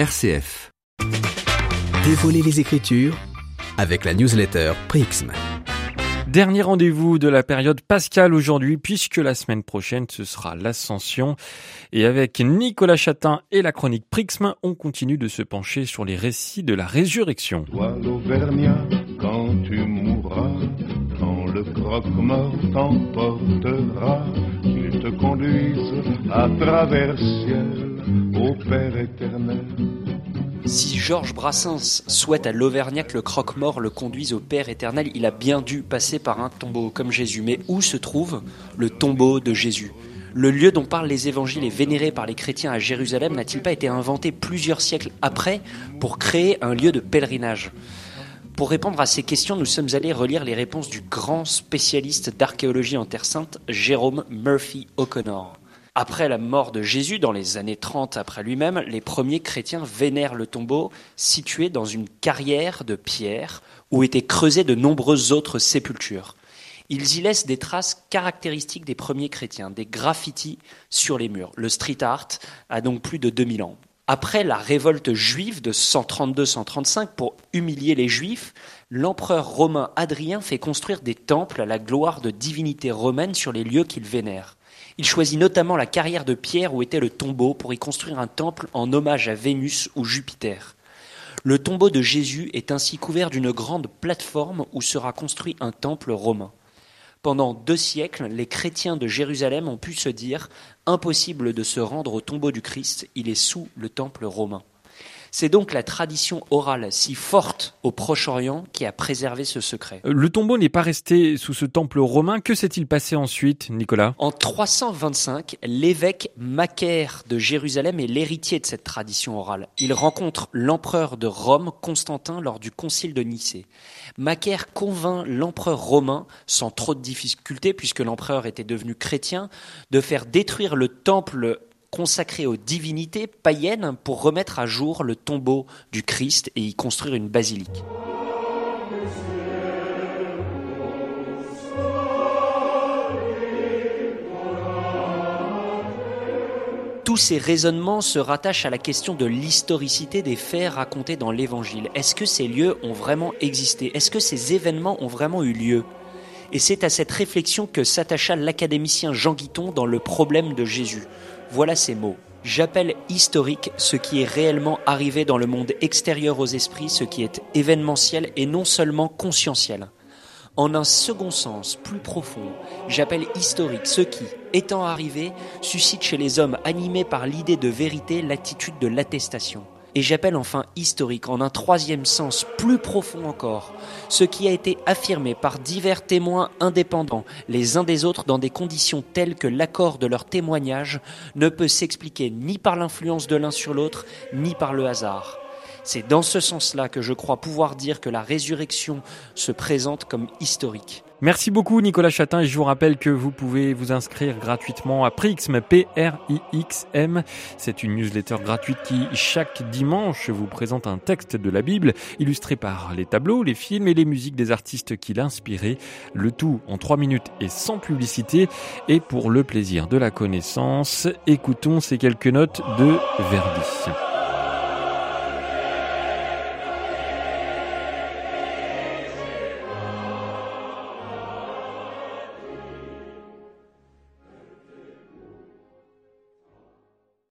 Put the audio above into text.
RCF. Dévoiler les Écritures avec la newsletter Prixm. Dernier rendez-vous de la période pascale aujourd'hui, puisque la semaine prochaine, ce sera l'Ascension. Et avec Nicolas Chatin et la chronique Prixm, on continue de se pencher sur les récits de la résurrection. Toi, l'Auvergnat, quand tu mourras, quand le croque-mort t'emportera, il te conduise à travers ciel au Père éternel. Si Georges Brassens souhaite à l'Auvergnat que le croque-mort le conduise au Père éternel, il a bien dû passer par un tombeau comme Jésus. Mais où se trouve le tombeau de Jésus? Le lieu dont parlent les évangiles et vénéré par les chrétiens à Jérusalem n'a-t-il pas été inventé plusieurs siècles après pour créer un lieu de pèlerinage? Pour répondre à ces questions, nous sommes allés relire les réponses du grand spécialiste d'archéologie en Terre Sainte, Jérôme Murphy O'Connor. Après la mort de Jésus, dans les années 30 après lui-même, les premiers chrétiens vénèrent le tombeau situé dans une carrière de pierre où étaient creusées de nombreuses autres sépultures. Ils y laissent des traces caractéristiques des premiers chrétiens, des graffitis sur les murs. Le street art a donc plus de 2000 ans. Après la révolte juive de 132-135 pour humilier les juifs, l'empereur romain Adrien fait construire des temples à la gloire de divinités romaines sur les lieux qu'il vénère. Il choisit notamment la carrière de pierre où était le tombeau pour y construire un temple en hommage à Vénus ou Jupiter. Le tombeau de Jésus est ainsi couvert d'une grande plateforme où sera construit un temple romain. Pendant deux siècles, les chrétiens de Jérusalem ont pu se dire impossible de se rendre au tombeau du Christ, il est sous le temple romain. C'est donc la tradition orale si forte au Proche-Orient qui a préservé ce secret. Euh, le tombeau n'est pas resté sous ce temple romain. Que s'est-il passé ensuite, Nicolas? En 325, l'évêque Macaire de Jérusalem est l'héritier de cette tradition orale. Il rencontre l'empereur de Rome, Constantin, lors du concile de Nicée. Macaire convainc l'empereur romain, sans trop de difficultés, puisque l'empereur était devenu chrétien, de faire détruire le temple consacré aux divinités païennes pour remettre à jour le tombeau du Christ et y construire une basilique. Tous ces raisonnements se rattachent à la question de l'historicité des faits racontés dans l'Évangile. Est-ce que ces lieux ont vraiment existé? Est-ce que ces événements ont vraiment eu lieu? Et c'est à cette réflexion que s'attacha l'académicien Jean Guiton dans Le problème de Jésus. Voilà ces mots. J'appelle historique ce qui est réellement arrivé dans le monde extérieur aux esprits, ce qui est événementiel et non seulement conscientiel. En un second sens, plus profond, j'appelle historique ce qui, étant arrivé, suscite chez les hommes animés par l'idée de vérité l'attitude de l'attestation. Et j'appelle enfin historique, en un troisième sens plus profond encore, ce qui a été affirmé par divers témoins indépendants, les uns des autres dans des conditions telles que l'accord de leur témoignage ne peut s'expliquer ni par l'influence de l'un sur l'autre, ni par le hasard. C'est dans ce sens-là que je crois pouvoir dire que la résurrection se présente comme historique. Merci beaucoup Nicolas Chatin et je vous rappelle que vous pouvez vous inscrire gratuitement à Prixm, P-R-I-X-M. C'est une newsletter gratuite qui chaque dimanche vous présente un texte de la Bible illustré par les tableaux, les films et les musiques des artistes qui l'inspiraient. Le tout en trois minutes et sans publicité et pour le plaisir de la connaissance, écoutons ces quelques notes de Verdi.